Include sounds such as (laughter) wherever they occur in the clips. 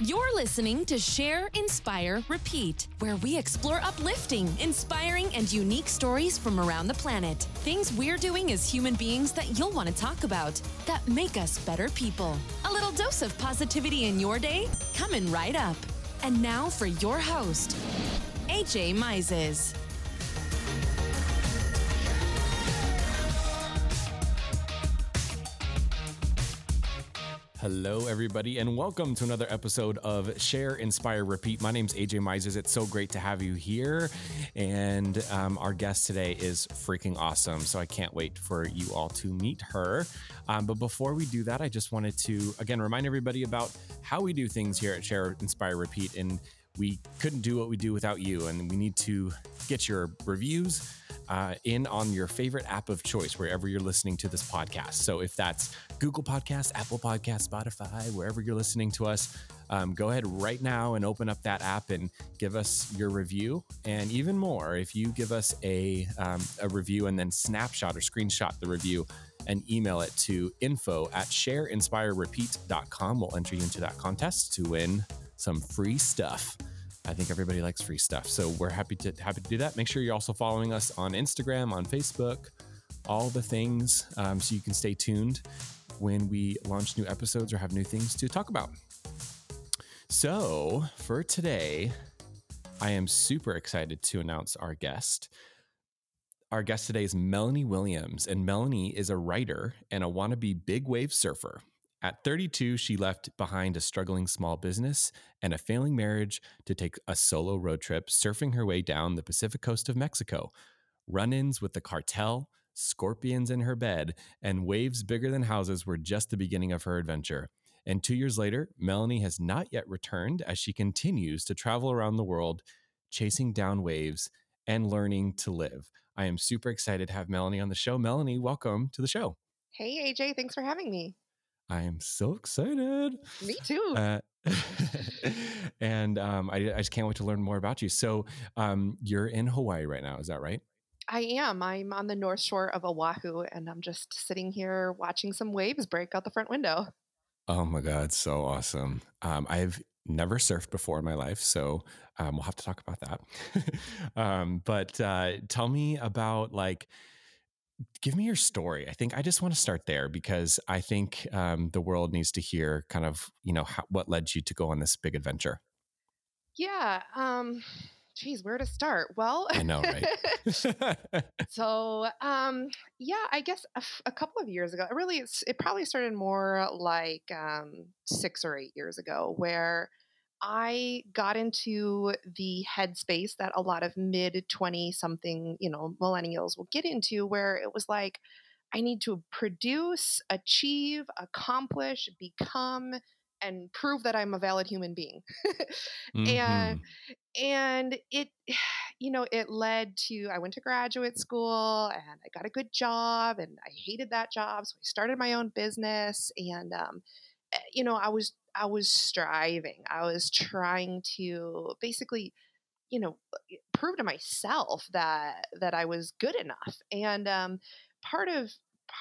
You're listening to Share, Inspire, Repeat, where we explore uplifting, inspiring, and unique stories from around the planet. Things we're doing as human beings that you'll want to talk about, that make us better people. A little dose of positivity in your day? Coming right up. And now for your host, AJ Mises. Hello, everybody, and welcome to another episode of Share, Inspire, Repeat. My name's AJ Mises. It's so great to have you here. And um, our guest today is freaking awesome. So I can't wait for you all to meet her. Um, but before we do that, I just wanted to, again, remind everybody about how we do things here at Share, Inspire, Repeat. And we couldn't do what we do without you. And we need to get your reviews uh, in on your favorite app of choice, wherever you're listening to this podcast. So if that's Google Podcasts, Apple Podcasts, Spotify, wherever you're listening to us, um, go ahead right now and open up that app and give us your review. And even more, if you give us a, um, a review and then snapshot or screenshot the review and email it to info at shareinspirerepeat.com, we'll enter you into that contest to win some free stuff. I think everybody likes free stuff. So we're happy to happy to do that. Make sure you're also following us on Instagram, on Facebook, all the things, um, so you can stay tuned when we launch new episodes or have new things to talk about. So for today, I am super excited to announce our guest. Our guest today is Melanie Williams, and Melanie is a writer and a wannabe big wave surfer. At 32, she left behind a struggling small business and a failing marriage to take a solo road trip, surfing her way down the Pacific coast of Mexico. Run ins with the cartel, scorpions in her bed, and waves bigger than houses were just the beginning of her adventure. And two years later, Melanie has not yet returned as she continues to travel around the world, chasing down waves and learning to live. I am super excited to have Melanie on the show. Melanie, welcome to the show. Hey, AJ, thanks for having me. I am so excited. Me too. Uh, (laughs) and um, I, I, just can't wait to learn more about you. So um, you're in Hawaii right now, is that right? I am. I'm on the north shore of Oahu, and I'm just sitting here watching some waves break out the front window. Oh my God, so awesome. Um, I've never surfed before in my life, so um, we'll have to talk about that. (laughs) Um, but uh, tell me about like, give me your story. I think I just want to start there because I think um, the world needs to hear kind of you know how, what led you to go on this big adventure. Yeah. Geez, where to start? Well, I know, right? (laughs) (laughs) so, um, yeah, I guess a, f- a couple of years ago, it really, it probably started more like um, six or eight years ago, where I got into the headspace that a lot of mid 20 something, you know, millennials will get into, where it was like, I need to produce, achieve, accomplish, become, and prove that I'm a valid human being. (laughs) mm-hmm. And and it (sighs) you know, it led to I went to graduate school and I got a good job and I hated that job, so I started my own business and um eh, you know, I was I was striving. I was trying to basically, you know, prove to myself that that I was good enough. And um, part of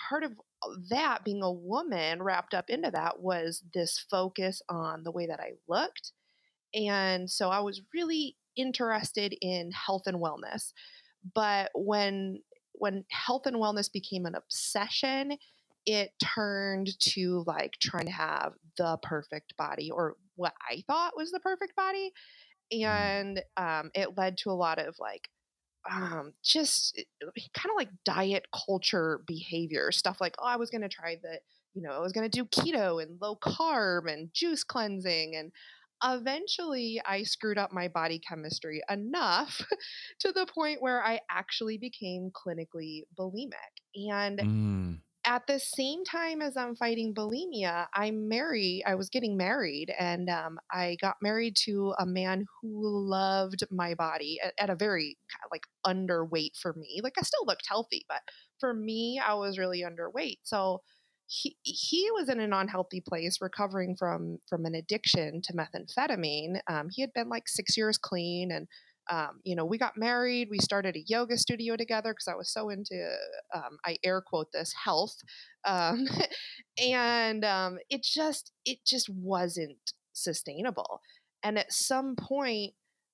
part of that being a woman wrapped up into that was this focus on the way that I looked. And so I was really interested in health and wellness. But when when health and wellness became an obsession, it turned to like trying to have the perfect body or what I thought was the perfect body. Mm. And um, it led to a lot of like, um, just kind of like diet culture behavior stuff like, oh, I was going to try the, you know, I was going to do keto and low carb and juice cleansing. And eventually I screwed up my body chemistry enough (laughs) to the point where I actually became clinically bulimic. And mm at the same time as I'm fighting bulimia, I'm married. I was getting married, and um, I got married to a man who loved my body at, at, a very kind of like underweight for me. Like I still looked healthy, but for me, I was really underweight. So he he was in an unhealthy place, recovering from from an addiction to methamphetamine. Um, he had been like six years clean and um, you know, we got married. We started a yoga studio together because I was so into, um, I air quote this, health, um, (laughs) and um, it just it just wasn't sustainable. And at some point,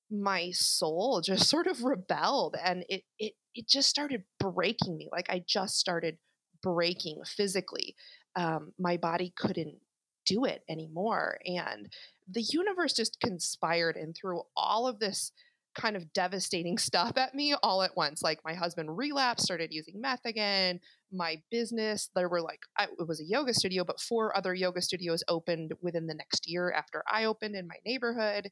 my soul just (laughs) sort of rebelled and it it it just started breaking me. Like I just started breaking physically. Um, my body couldn't do it anymore. And the universe just conspired and threw all of this kind of devastating (laughs) stuff at me all at once. Like my husband relapsed, started using meth again. My business, there were like, I, it was a yoga studio, but four other yoga studios opened within the next year after I opened in my neighborhood.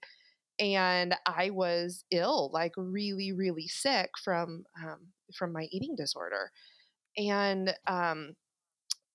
And I was ill, like really, really sick from um, from my eating disorder. And um,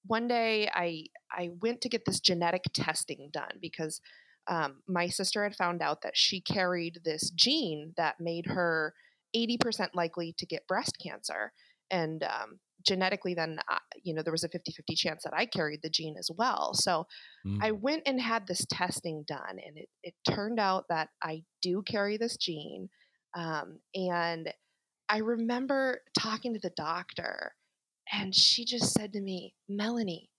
one day, I I went to get this genetic testing done because um, my sister had found out that she carried this gene that made her 80% likely to get breast cancer. And um, genetically, then, uh, you know, there was a 50 50 chance that I carried the gene as well. So mm. I went and had this testing done, and it, it turned out that I do carry this gene. Um, and I remember talking to the doctor, and she just said to me, Melanie,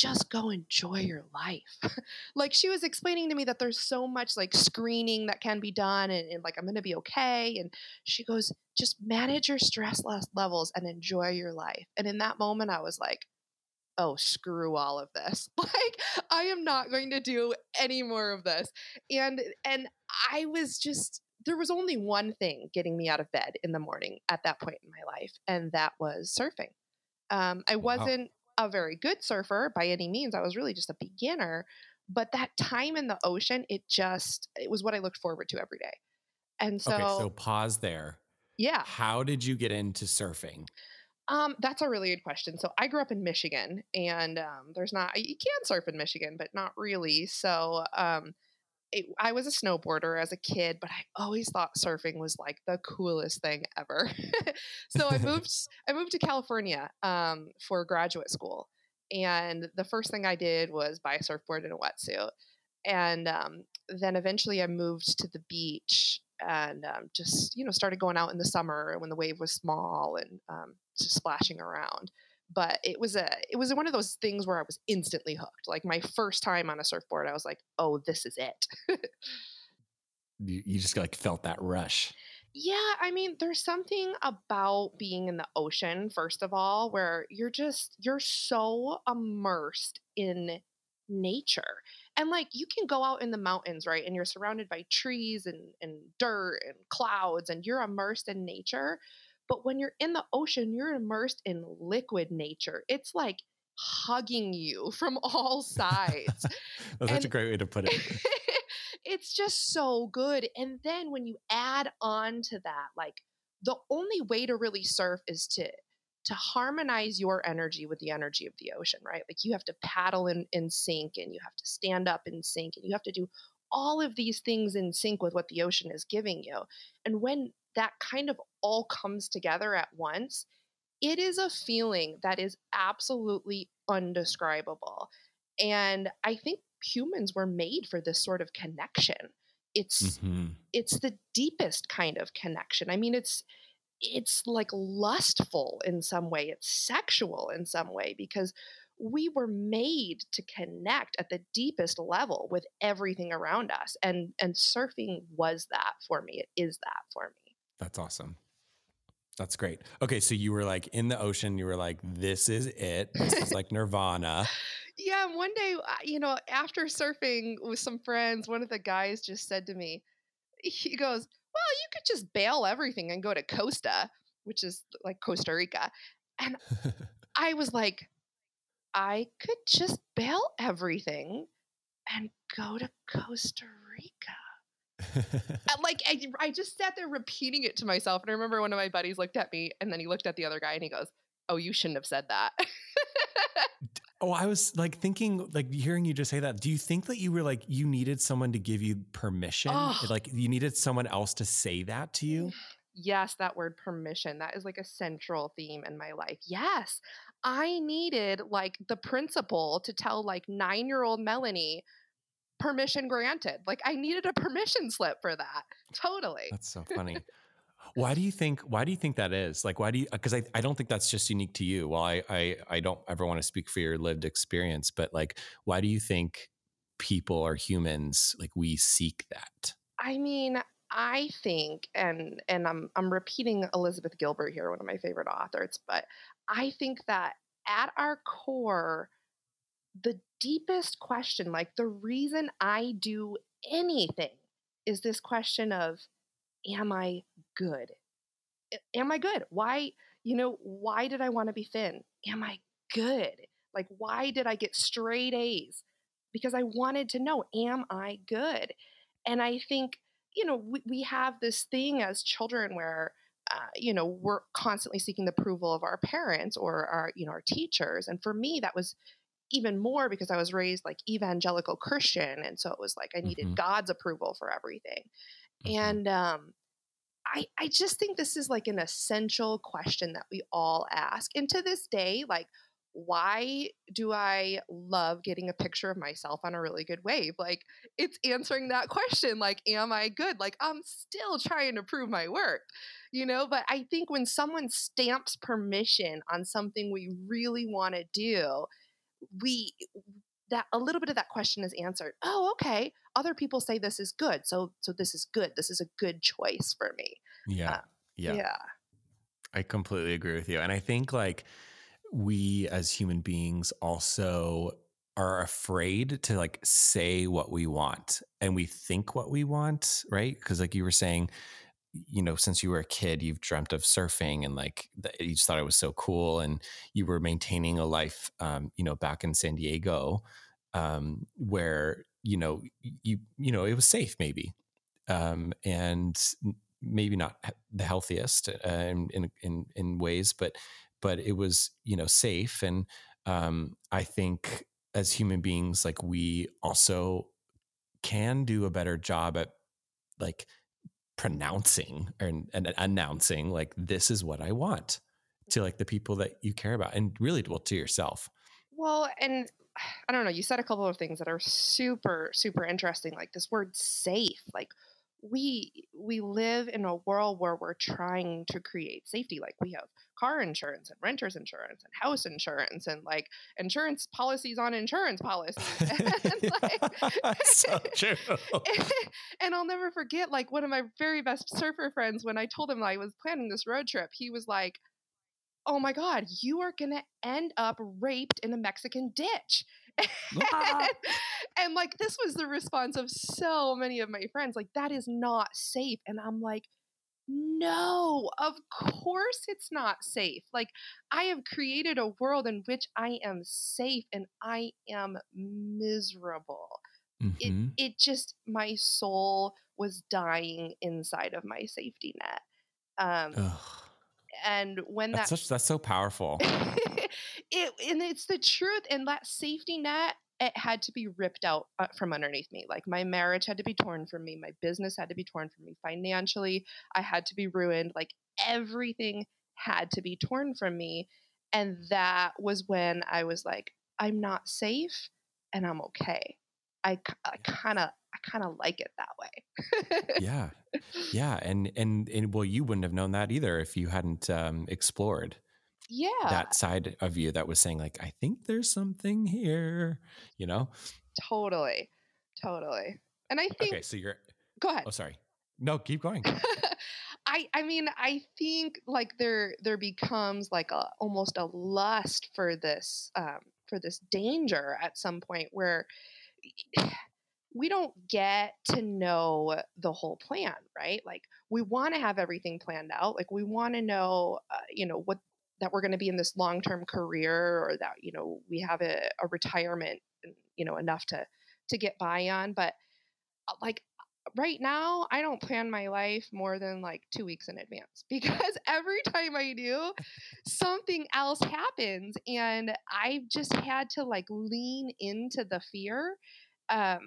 just go enjoy your life. (laughs) like she was explaining to me that there's so much like screening that can be done and, and like I'm gonna be okay. And she goes, just manage your stress levels and enjoy your life. And in that moment, I was like, oh, screw all of this. (laughs) Like I am not going to do any more of this. And and I was just there was only one thing getting me out of bed in the morning at that point in my life, and that was surfing. Um, I wasn't a very good surfer by any means. I was really just a beginner. But that time in the ocean, it just, it was what I looked forward to every day. And so, okay, so pause there. Yeah. How did you get into surfing? Um, that's a really good question. So I grew up in Michigan, and um, there's not you can surf in Michigan, but not really. So um, it, I was a snowboarder as a kid, but I always thought surfing was like the coolest thing ever. (laughs) so I (laughs) moved I moved to California um, for graduate school, and the first thing I did was buy a surfboard and a wetsuit, and um, then eventually I moved to the beach and um, just you know started going out in the summer when the wave was small and um, just splashing around but it was a it was one of those things where I was instantly hooked. Like my first time on a surfboard, I was like, "Oh, this is it." (laughs) you, you just like felt that rush. Yeah, I mean, there's something about being in the ocean, first of all, where you're just you're so immersed in nature. And like you can go out in the mountains, right? And you're surrounded by trees and, and dirt and clouds and you're immersed in nature. But when you're in the ocean, you're immersed in liquid nature. It's like hugging you (laughs) from all sides. (laughs) That's such a great way to put it. (laughs) it's just so good. And then when you add on to that, like the only way to really surf is to to harmonize your energy with the energy of the ocean, right? Like you have to paddle in, in sync and you have to stand up in sync and you have to do all of these things in sync with what the ocean is giving you. And when that kind of all comes together at once, it is a feeling that is absolutely undescribable. And I think humans were made for this sort of connection. It's mm-hmm. it's the deepest kind of connection. I mean, it's it's like lustful in some way, it's sexual in some way because we were made to connect at the deepest level with everything around us and and surfing was that for me it is that for me that's awesome. That's great. Okay, so you were like in the ocean. You were like, "This is it. This is like Nirvana." yeah. One day, you know, after surfing with some friends, one of the guys just said to me, he goes, "Well, you could just bail everything and go to Costa, which is like Costa Rica," and I was like, "I could just bail everything and go to Costa Rica." Like I, I just sat there repeating it to myself and i remember one of my buddies looked at me and then he looked at the other guy and he goes oh you shouldn't have said that. (laughs) Oh i was like thinking like hearing you just say that do you think that you were like you needed someone to give you permission oh. like you needed someone else to say that to you? Yes that word permission that is like a central theme in my life. Yes i needed like the principal to tell like nine year old melanie permission granted. Like I needed a permission slip for that. Totally. That's so funny. (laughs) why do you think why do you think that is? Like why do you because I, I don't think that's just unique to you. Well, I, I I don't ever want to speak for your lived experience, but like why do you think people or humans like we seek that I mean, I think, and and I'm I'm repeating Elizabeth Gilbert here, one of my favorite authors, but I think that at our core, the deepest question, like the reason I do anything, is this question of, am I good? Am I good? Why, you know, why did I want to be thin? Am I good? Like, why did I get straight A's? Because I wanted to know, am I good? And I think you know, we, we have this thing as children where, uh, you know, we're constantly seeking the approval of our parents or our, you know, our teachers. And for me, that was even more because I was raised like evangelical Christian. And so it was like I needed mm-hmm. God's approval for everything. Mm-hmm. And um, I, I just think this is like an essential question that we all ask. And to this day, like, why do I love getting a picture of myself on a really good wave? Like, it's answering that question, like, am I good? Like, I'm still trying to prove my worth, you know? But I think when someone stamps permission on something we really want to do, we, that a little bit of that question is answered. Oh, okay. Other people say this is good. So, so this is good. This is a good choice for me. Yeah. Uh, yeah. Yeah. I completely agree with you. And I think like, we as human beings also are afraid to like say what we want and we think what we want, right? Because like you were saying, you know, since you were a kid, you've dreamt of surfing and like you just thought it was so cool, and you were maintaining a life, um, you know, back in San Diego, um, where you know you you know it was safe maybe, um, and maybe not the healthiest uh, in in in ways, but but it was you know safe and um, i think as human beings like we also can do a better job at like pronouncing and, and announcing like this is what i want to like the people that you care about and really well to yourself. Well and (sighs) i don't know you said a couple of things that are super super interesting like this word safe like we we live in a world where we're trying to create safety like we have car insurance and renters insurance and house insurance and like insurance policies on insurance policies (laughs) and, like, (laughs) so (laughs) true. and i'll never forget like one of my very best surfer friends when i told him i was planning this road trip he was like oh my god you are gonna end up raped in a mexican ditch ah. and like this was the response of so many of my friends like that is not safe and i'm like no of course it's not safe like i have created a world in which i am safe and i am miserable mm-hmm. it it just my soul was dying inside of my safety net um Ugh. and when that's that such, that's so powerful (laughs) it and it's the truth and that safety net it had to be ripped out uh, from underneath me. Like my marriage had to be torn from me, my business had to be torn from me financially. I had to be ruined. Like everything had to be torn from me. And that was when I was like, I'm not safe and I'm okay. I, I kind of I kind of like it that way. yeah, (laughs) yeah, and and and well, you wouldn't have known that either if you hadn't um, explored yeah that side of you that was saying like i think there's something here you know totally totally and i think okay so you're go ahead oh sorry no keep going (laughs) i i mean i think like there there becomes like a almost a lust for this um for this danger at some point where (sighs) we don't get to know the whole plan, right? Like we want to have everything planned out. Like we want to know, uh, you know, what that we're going to be in this long-term career or that you know we have a, a retirement you know enough to to get by on but uh, like right now i don't plan my life more than like two weeks in advance (laughs) because every time i do something else happens and i've just had to like lean into the fear um,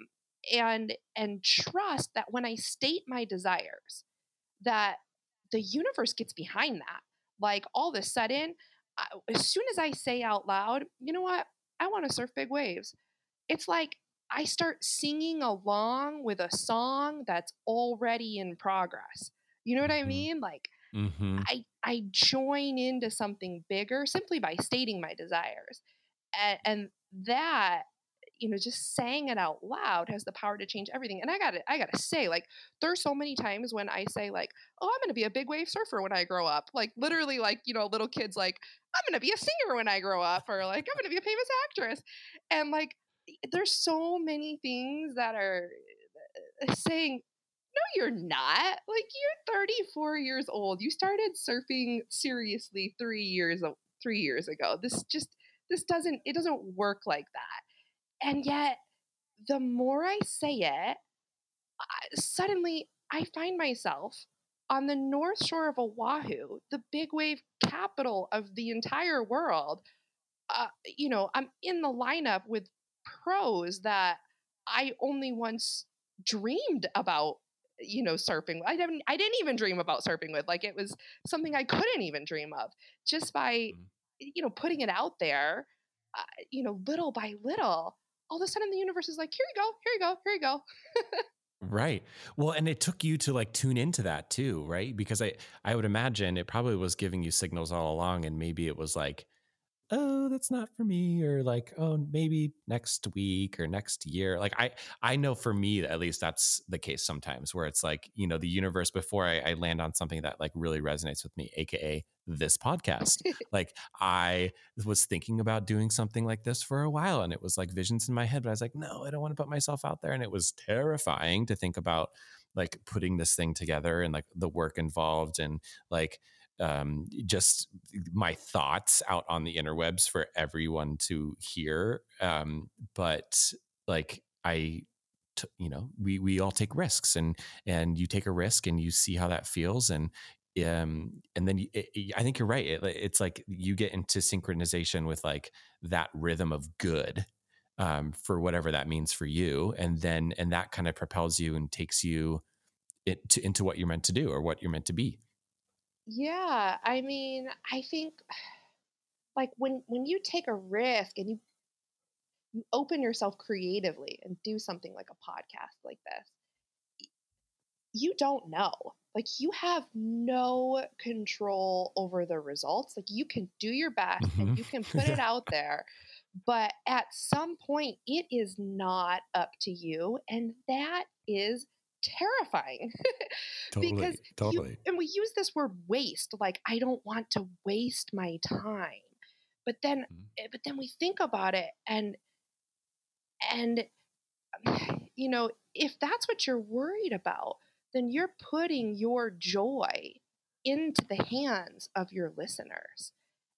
and and trust that when i state my desires that the universe gets behind that like all of a sudden, I, as soon as I say out loud, you know what? I want to surf big waves. It's like I start singing along with a song that's already in progress. You know what I mm-hmm. mean? Like mm-hmm. I I join into something bigger simply by stating my desires. And, and that you know just saying it out loud has the power to change everything and i gotta i gotta say like there's so many times when i say like oh i'm gonna be a big wave surfer when i grow up like literally like you know little kids like i'm gonna be a singer when i grow up or like i'm gonna be a famous actress and like there's so many things that are uh, saying no you're not like you're 34 years old you started surfing seriously three years three years ago this just this doesn't it doesn't work like that and yet the more i say it suddenly i find myself on the north shore of oahu the big wave capital of the entire world. Uh, you know i'm in the lineup with pros that i only once dreamed about you know surfing i didn't i didn't even dream about surfing with like it was something i couldn't even dream of. Just by mm-hmm. you know, putting it out there, uh, you know, little by little, all of a sudden the universe is like, here you go, here you go, here you go. (laughs) right. Well, and it took you to like tune into that too, right? Because I I would imagine it probably was giving you signals all along, and maybe it was like, oh that's not for me or like oh maybe next week or next year like i i know for me at least that's the case sometimes where it's like you know the universe before I, I land on something that like really resonates with me aka this podcast (laughs) like i was thinking about doing something like this for a while and it was like visions in my head but i was like no i don't want to put myself out there and it was terrifying to think about like putting this thing together and like the work involved and like um, just my thoughts out on the interwebs for everyone to hear. Um, but like I, t- you know, we we all take risks, and and you take a risk, and you see how that feels, and um, and then it, it, I think you're right. It, it's like you get into synchronization with like that rhythm of good um, for whatever that means for you, and then and that kind of propels you and takes you it to, into what you're meant to do or what you're meant to be. Yeah, I mean, I think like when when you take a risk and you you open yourself creatively and do something like a podcast like this, you don't know. Like you have no control over the results. Like you can do your best mm-hmm. and you can put it (laughs) out there, but at some point it is not up to you and that is terrifying totally, (laughs) because totally. You, and we use this word waste like I don't want to waste my time. But then mm-hmm. but then we think about it and and (sighs) you know, if that's what you're worried about, then you're putting your joy into the hands of your listeners.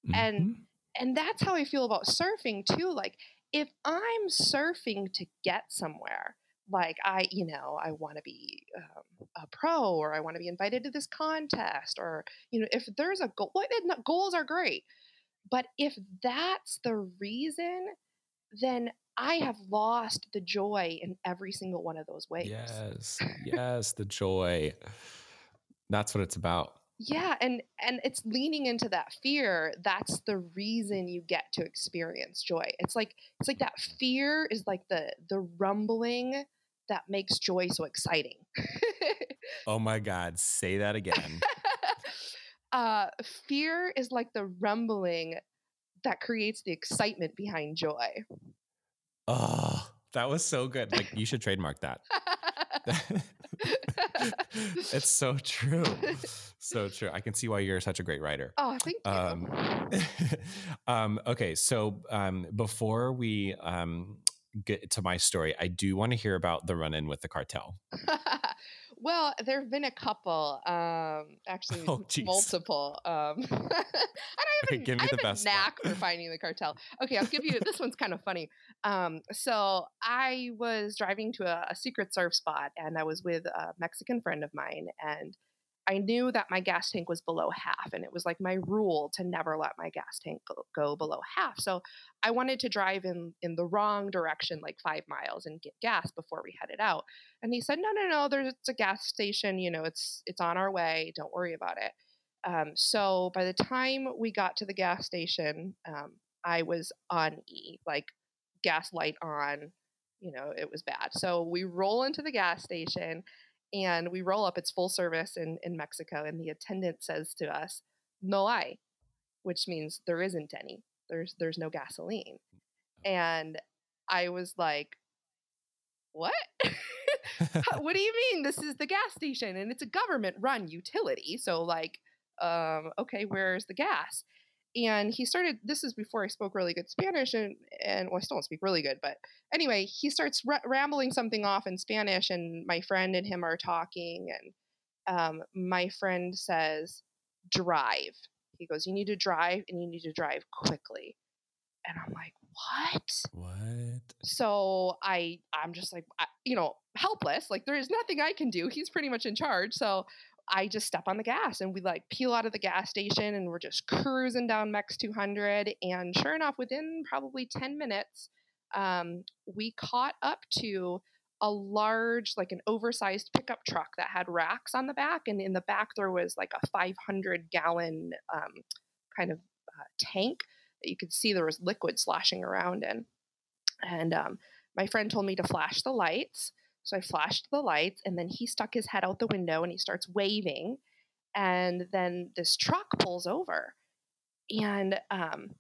Mm-hmm. And and that's how I feel about surfing too. Like if I'm surfing to get somewhere, like i you know i want to be um, a pro or i want to be invited to this contest or you know if there's a goal well, goals are great but if that's the reason then i have lost the joy in every single one of those ways. Yes (laughs) yes the joy. That's what it's about. Yeah and and it's leaning into that fear that's the reason you get to experience joy. It's like it's like that fear is like the the rumbling that makes joy so exciting. (laughs) oh my God, say that again. (laughs) uh, fear is like the rumbling that creates the excitement behind joy. Oh, that was so good. Like, you should trademark that. (laughs) it's so true. So true. I can see why you're such a great writer. Oh, thank you. Um, um, okay, so um, before we um, get to my story, I do want to hear about the run in with the cartel. (laughs) well, there have been a couple, um, (laughs) actually oh, multiple. Um, (laughs) and I have a, give me I have the best knack one. for finding the cartel. Okay, I'll give you this one's kind of funny. Um, so I was driving to a, a secret surf spot, and I was with a Mexican friend of mine, and I knew that my gas tank was below half, and it was like my rule to never let my gas tank go, go, below half. So I wanted to drive in in the wrong direction, like five miles, and get gas before we headed out. And he said, "No, no, no. There's a gas station. You know, it's it's on our way. Don't worry about it." Um, so by the time we got to the gas station, um, I was on E, like gas light on. You know, it was bad. So we roll into the gas station and we roll up, it's full service in, in Mexico, and the attendant says to us, No hay, which means there isn't any. There's there's no gasoline. And I was like, what? (laughs) what do (laughs) you mean? This is the gas station and it's a government run utility. So, like, um, okay, where's the gas? And he started, this is before I spoke really good Spanish, and, and well, I still don't speak really good, but anyway, he starts r- rambling something off in Spanish, and my friend and him are talking. And um, my friend says, drive. He goes, You need to drive, and you need to drive quickly. And I'm like, what? What? So I, I'm just like, you know, helpless. Like there is nothing I can do. He's pretty much in charge. So I just step on the gas and we like peel out of the gas station and we're just cruising down Mex 200. And sure enough, within probably 10 minutes, um, we caught up to a large, like an oversized pickup truck that had racks on the back. And in the back, there was like a 500 gallon um, kind of uh, tank that you could see there was liquid sloshing around in. And um, my friend told me to flash the lights. So I flashed the lights, and then he stuck his head out the window and he starts waving. And then this truck pulls over. And um,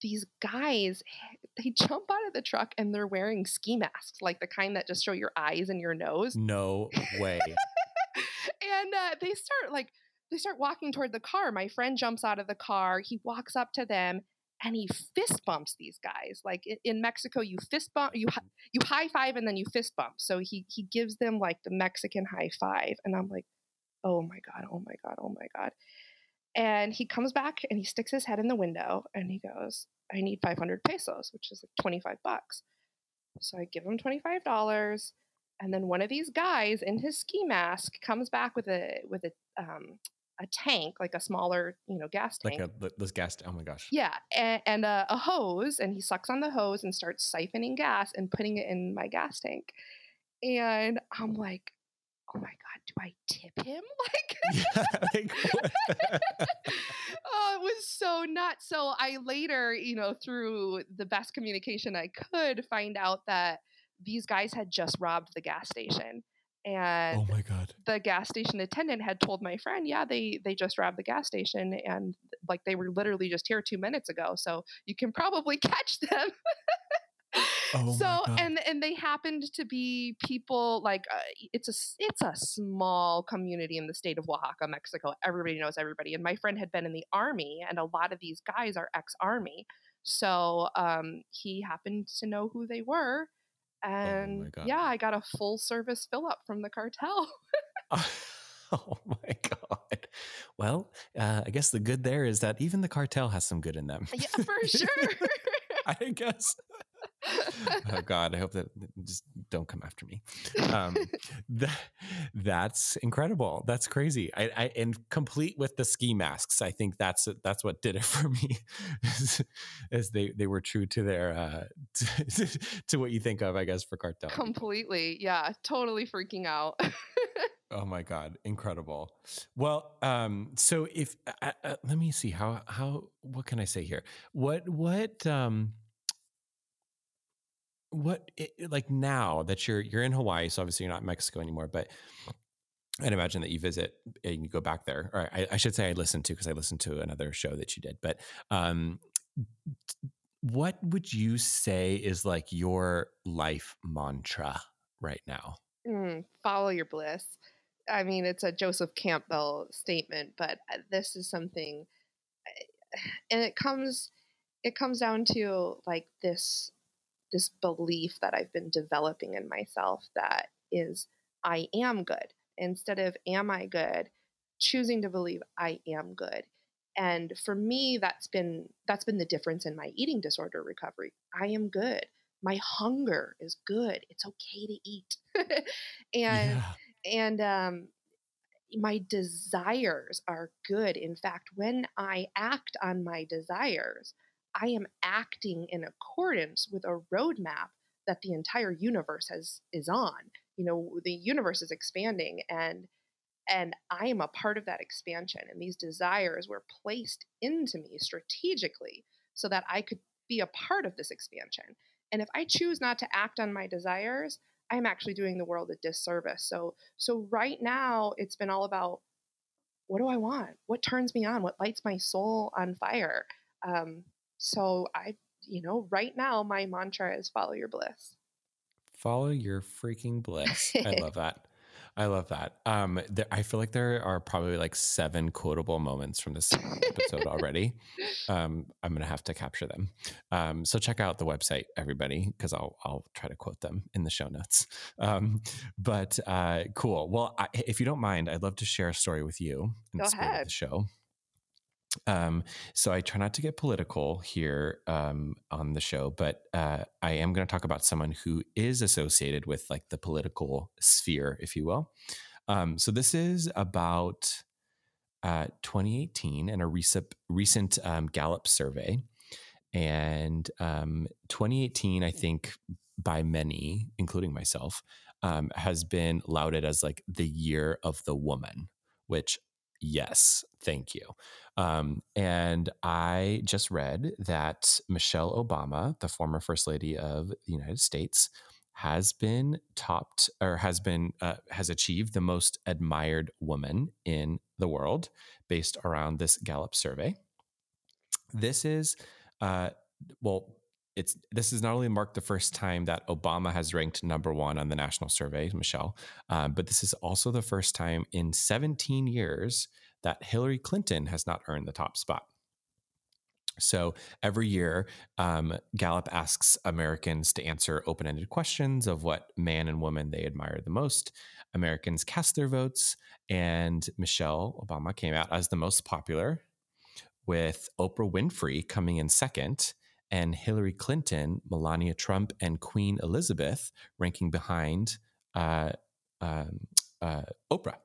these guys, (laughs) they jump out of the truck and they're wearing ski masks, like the kind that just show your eyes and your nose. No way. (laughs) and uh, they start like, they start walking toward the car. My friend jumps out of the car. He walks up to them and he fist bumps these guys. Like in Mexico, you fist bump, you you high five, and then you fist bump. So he he gives them like the Mexican high five, and I'm like, oh my god, oh my god, oh my god. And he comes back and he sticks his head in the window and he goes, I need 500 pesos, which is like 25 bucks. So I give him $25. And then one of these guys in his ski mask comes back with a with a um, a tank, like a smaller, you know, gas tank. Like a this gas. Oh my gosh. Yeah, and, and a, a, hose, and he sucks on the hose and starts siphoning gas and putting it in my gas tank. And I'm like, oh my god, do I tip him? (laughs) Like, (laughs) (laughs) oh, it was so nuts. So I later, you know, through the best communication I could, find out that these guys had just robbed the gas station Oh and my god. the gas station attendant had told my friend yeah they they just robbed the gas station and like they were literally just here two minutes ago so you can probably (laughs) catch them Oh so and and they happened to be people like uh, it's a it's a small community in the state of Oaxaca, Mexico. Everybody knows everybody. And my friend had been in the army, and a lot of these guys are ex-army. So um, he happened to know who they were, and God. yeah, I got a full service fill up from the cartel. (laughs) (laughs) oh my god. Well, uh, I guess the good there is that even the cartel has some good in them. yeah, for (laughs) sure. I guess. Oh God, I hope that just don't come after me. Um, (laughs) that, that's incredible. That's crazy. I, I and complete with the ski masks. I think that's that's what did it for me. (laughs) As they they were true to their uh, (laughs) to, to what you think of, I guess, for cartel. Completely, yeah, totally freaking out. Oh my God, incredible. Well, um, so if uh, uh, let me see how how what can I say here? What what um what i- like now that you're you're in Hawaii, so obviously you're not in Mexico anymore, but I'd imagine that you visit and you go back there. Or I, I should say I listened to because I listened to another show that you did. But um, what would you say is like your life mantra right now? Mm, follow your bliss. I mean, it's a Joseph Campbell statement, but uh, this is something, (sighs) and it comes, it comes down to like this, this belief that I've been developing in myself that is, I am good. Instead of am I good, choosing to believe I am good. And for me, that's been that's been the difference in my eating disorder recovery. I am good. My hunger is good. It's okay to eat. (laughs) and yeah. and um, my desires are good. In fact, when I act on my desires, I am acting in accordance with a roadmap that the entire universe has is on. You know, the universe is expanding, and and I am a part of that expansion. And these desires were placed into me strategically so that I could be a part of this expansion. And if I choose not to act on my desires, I'm actually doing the world a disservice. So so right now it's been all about what do I want? What turns me on? What lights my soul on fire? Um, so I you know, right now my mantra is follow your bliss. Follow your freaking bliss. I (laughs) love that. I love that. Um, there, I feel like there are probably like seven quotable moments from this episode already. (laughs) Um, I'm gonna have to capture them. Um, so check out the website, everybody, because I'll I'll try to quote them in the show notes. (laughs) Um, but uh, cool. Well, I, if you don't mind, I'd love to share a story with you in Go the spirit ahead. of the show. Um, so I try not to get political here um, on the show, but uh, I am going to talk about someone who is associated with like the political sphere, if you will. Um, so this is about uh, 2018 and a recent recent um, Gallup survey, and um, 2018, I think by many, including myself, um, has been lauded as like the year of the woman, which yes, thank you. Um, and I just read that Michelle Obama, the former First Lady of the United States, has been topped or has been uh, has achieved the most admired woman in the world based around this Gallup survey. This is uh, well. It's this is not only marked the first time that Obama has ranked number one on the national survey, Michelle, uh, but this is also the first time in 17 years that Hillary Clinton has not earned the top spot. So every year, um, Gallup asks Americans to answer open ended questions of what man and woman they admire the most. Americans cast their votes, and Michelle Obama came out as the most popular, with Oprah Winfrey coming in second, and Hillary Clinton, Melania Trump, and Queen Elizabeth ranking behind uh, um, uh, Oprah.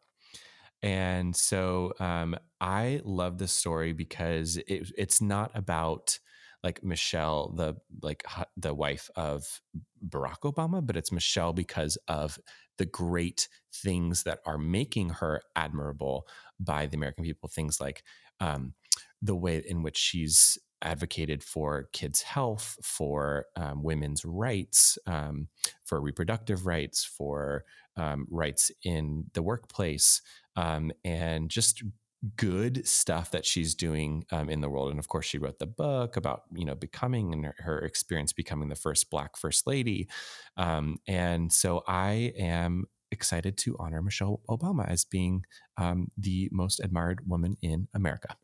And so um, I love this story because it, it's not about like Michelle, the like the wife of Barack Obama, but it's Michelle because of the great things that are making her admirable by the American people. Things like um, the way in which she's advocated for kids' health, for um, women's rights, um, for reproductive rights, for um, rights in the workplace, um, and just good stuff that she's doing um, in the world. And of course, she wrote the book about you know becoming and her, experience becoming the first Black First Lady. Um, and so I am excited to honor Michelle Obama as being the most admired woman in America.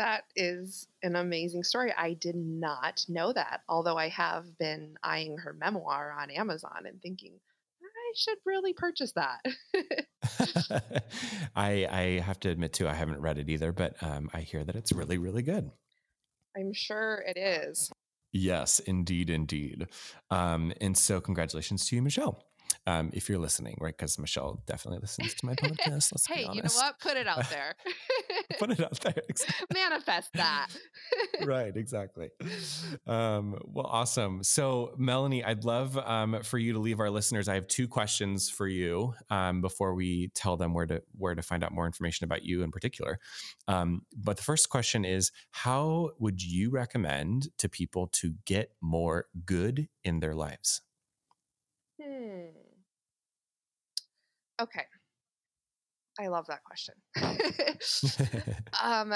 That is an amazing story. I did not know that, although I have been eyeing her memoir on Amazon and thinking, I should really purchase that. (laughs) (laughs) I I have to admit too, I haven't read it either, but um, I hear that it's really really good. I'm sure it is. Yes, indeed, indeed. Um, and so, congratulations to you, Michelle um, if you're listening, right? Because Michelle definitely listens to my podcast. Let's hey, you know what? Put it out there. (laughs) Put it out there. (laughs) (laughs) Manifest that. right, exactly. Um, well, awesome. So, Melanie, I'd love um, for you to leave our listeners. I have two questions for you um, before we tell them where to where to find out more information about you in particular. Um, but the first question is, how would you recommend to people to get more good in their lives? Hmm. Okay. I love that question. (laughs) (laughs) um,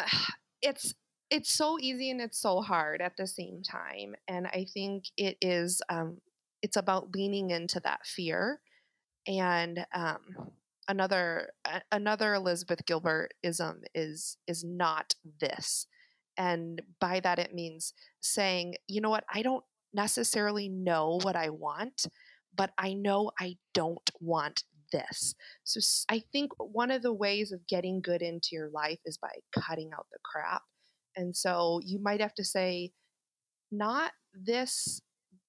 it's it's so easy and it's so hard at the same time, and I think it is. Um, it's about leaning into that fear, and um, another uh, another Elizabeth Gilbert ism is is not this, and by that it means saying, you know what, I don't necessarily know what I want, but I know I don't want this. So I think one of the ways of getting good into your life is by cutting out the crap. And so you might have to say, not this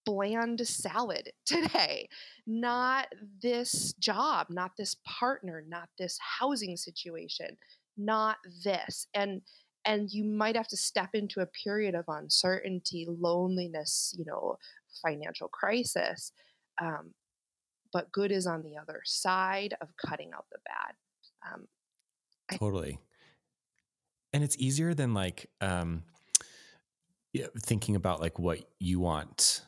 bland salad (laughs) today, not this job, not this partner, not this housing situation, not this. And and you might have to step into a period of uncertainty, loneliness, you know, financial crisis. Um, but good is on the other side of cutting out the bad. Um, totally. and it's easier than like um, thinking about like what you want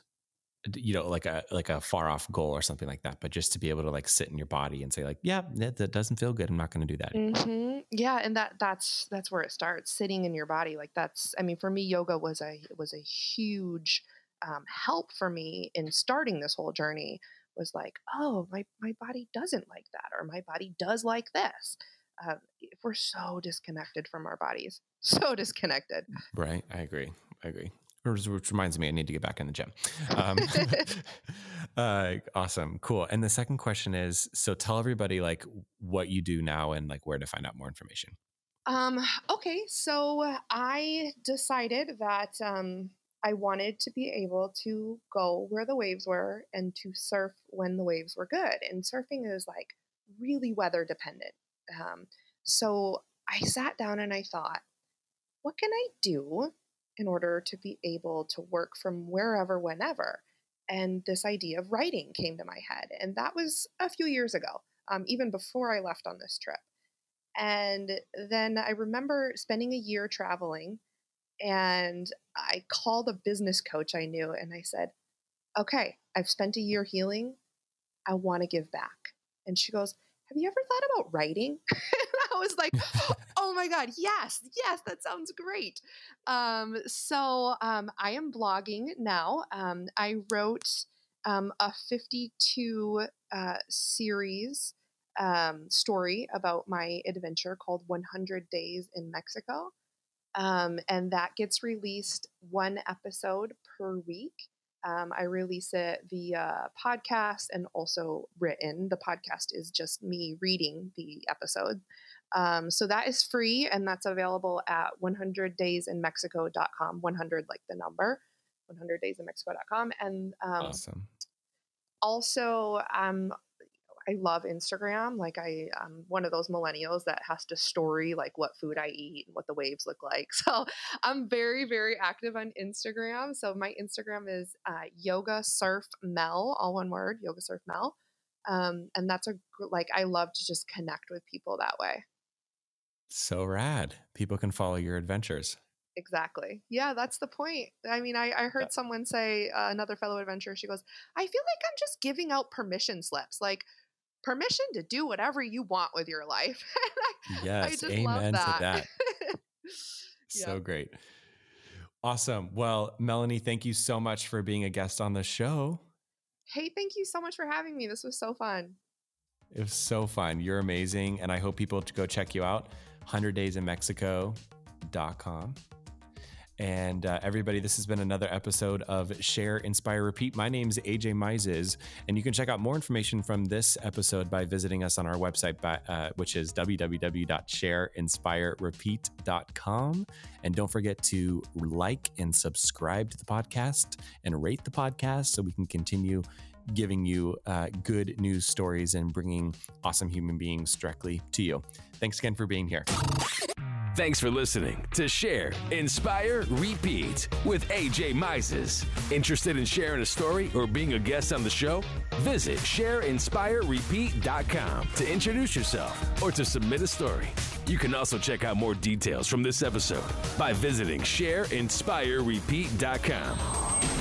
you know like a like a far off goal or something like that but just to be able to like sit in your body and say like yeah that, that doesn't feel good i'm not going to do that mm-hmm. yeah and that that's that's where it starts sitting in your body like that's i mean for me yoga was a was a huge um, help for me in starting this whole journey was like, oh, my, my body doesn't like that, or my body does like this. If we're so disconnected from our bodies, (laughs) so disconnected. Right. I agree. I agree. Which reminds me, I need to get back in the gym. Um, (laughs) (laughs) uh, awesome. Cool. And the second question is so tell everybody like what you do now and like where to find out more information. Um, okay. So I decided that um, I wanted to be able to go where the waves were and to surf when the waves were good. And surfing is like really weather dependent. Um, so I sat down and I thought, what can I do in order to be able to work from wherever, whenever? And this idea of writing came to my head. And that was a few years ago, um, even before I left on this trip. And then I remember spending a year traveling and I called a business coach I knew and I said, Okay, I've spent a year healing. I want to give back. And she goes, Have you ever thought about writing? (laughs) and I was like, (laughs) Oh my God, yes, yes, that sounds great. Um, so um, I am blogging now. Um, I wrote um, a 52 uh, series um, story about my adventure called 100 Days in Mexico. Um, and that gets released one episode per week. Um, I release it via podcast and also written. The podcast is just me reading the episode. Um, so that is free and that's available at 100daysinmexico.com. 100 like the number, 100daysinmexico.com. And um, awesome. also, um, I love Instagram. Like I, I'm one of those millennials that has to story like what food I eat and what the waves look like. (laughs) So I'm very, very active on Instagram. So my Instagram is uh, Yoga Surf Mel, all one word, Yoga Surf Mel. Um, and that's a like I love to just connect with people that way. So rad. People can follow your adventures. Exactly. Yeah, that's the point. I mean, I, I heard yeah. someone say, uh, another fellow adventurer, she goes, I feel like I'm just giving out permission slips. Like, permission to do whatever you want with your life. (laughs) I, yes, I amen that. to that. (laughs) so yeah. great. Awesome. Well, Melanie, thank you so much for being a guest on the show. Hey, thank you so much for having me. This was so fun. It was so fun. You're amazing. And I hope people go check you out. 100daysinmexico.com. And uh, everybody, this has been another episode of Share, Inspire, Repeat. My name is AJ Mises, and you can check out more information from this episode by visiting us on our website, by, uh, which is www.shareinspirerepeat.com. And don't forget to like and subscribe to the podcast and rate the podcast so we can continue giving you uh, good news stories and bringing awesome human beings directly to you. Thanks again for being here. Thanks for listening to Share, Inspire, Repeat with AJ Mises. Interested in sharing a story or being a guest on the show? Visit shareinspirerepeat.com to introduce yourself or to submit a story. You can also check out more details from this episode by visiting shareinspirerepeat.com.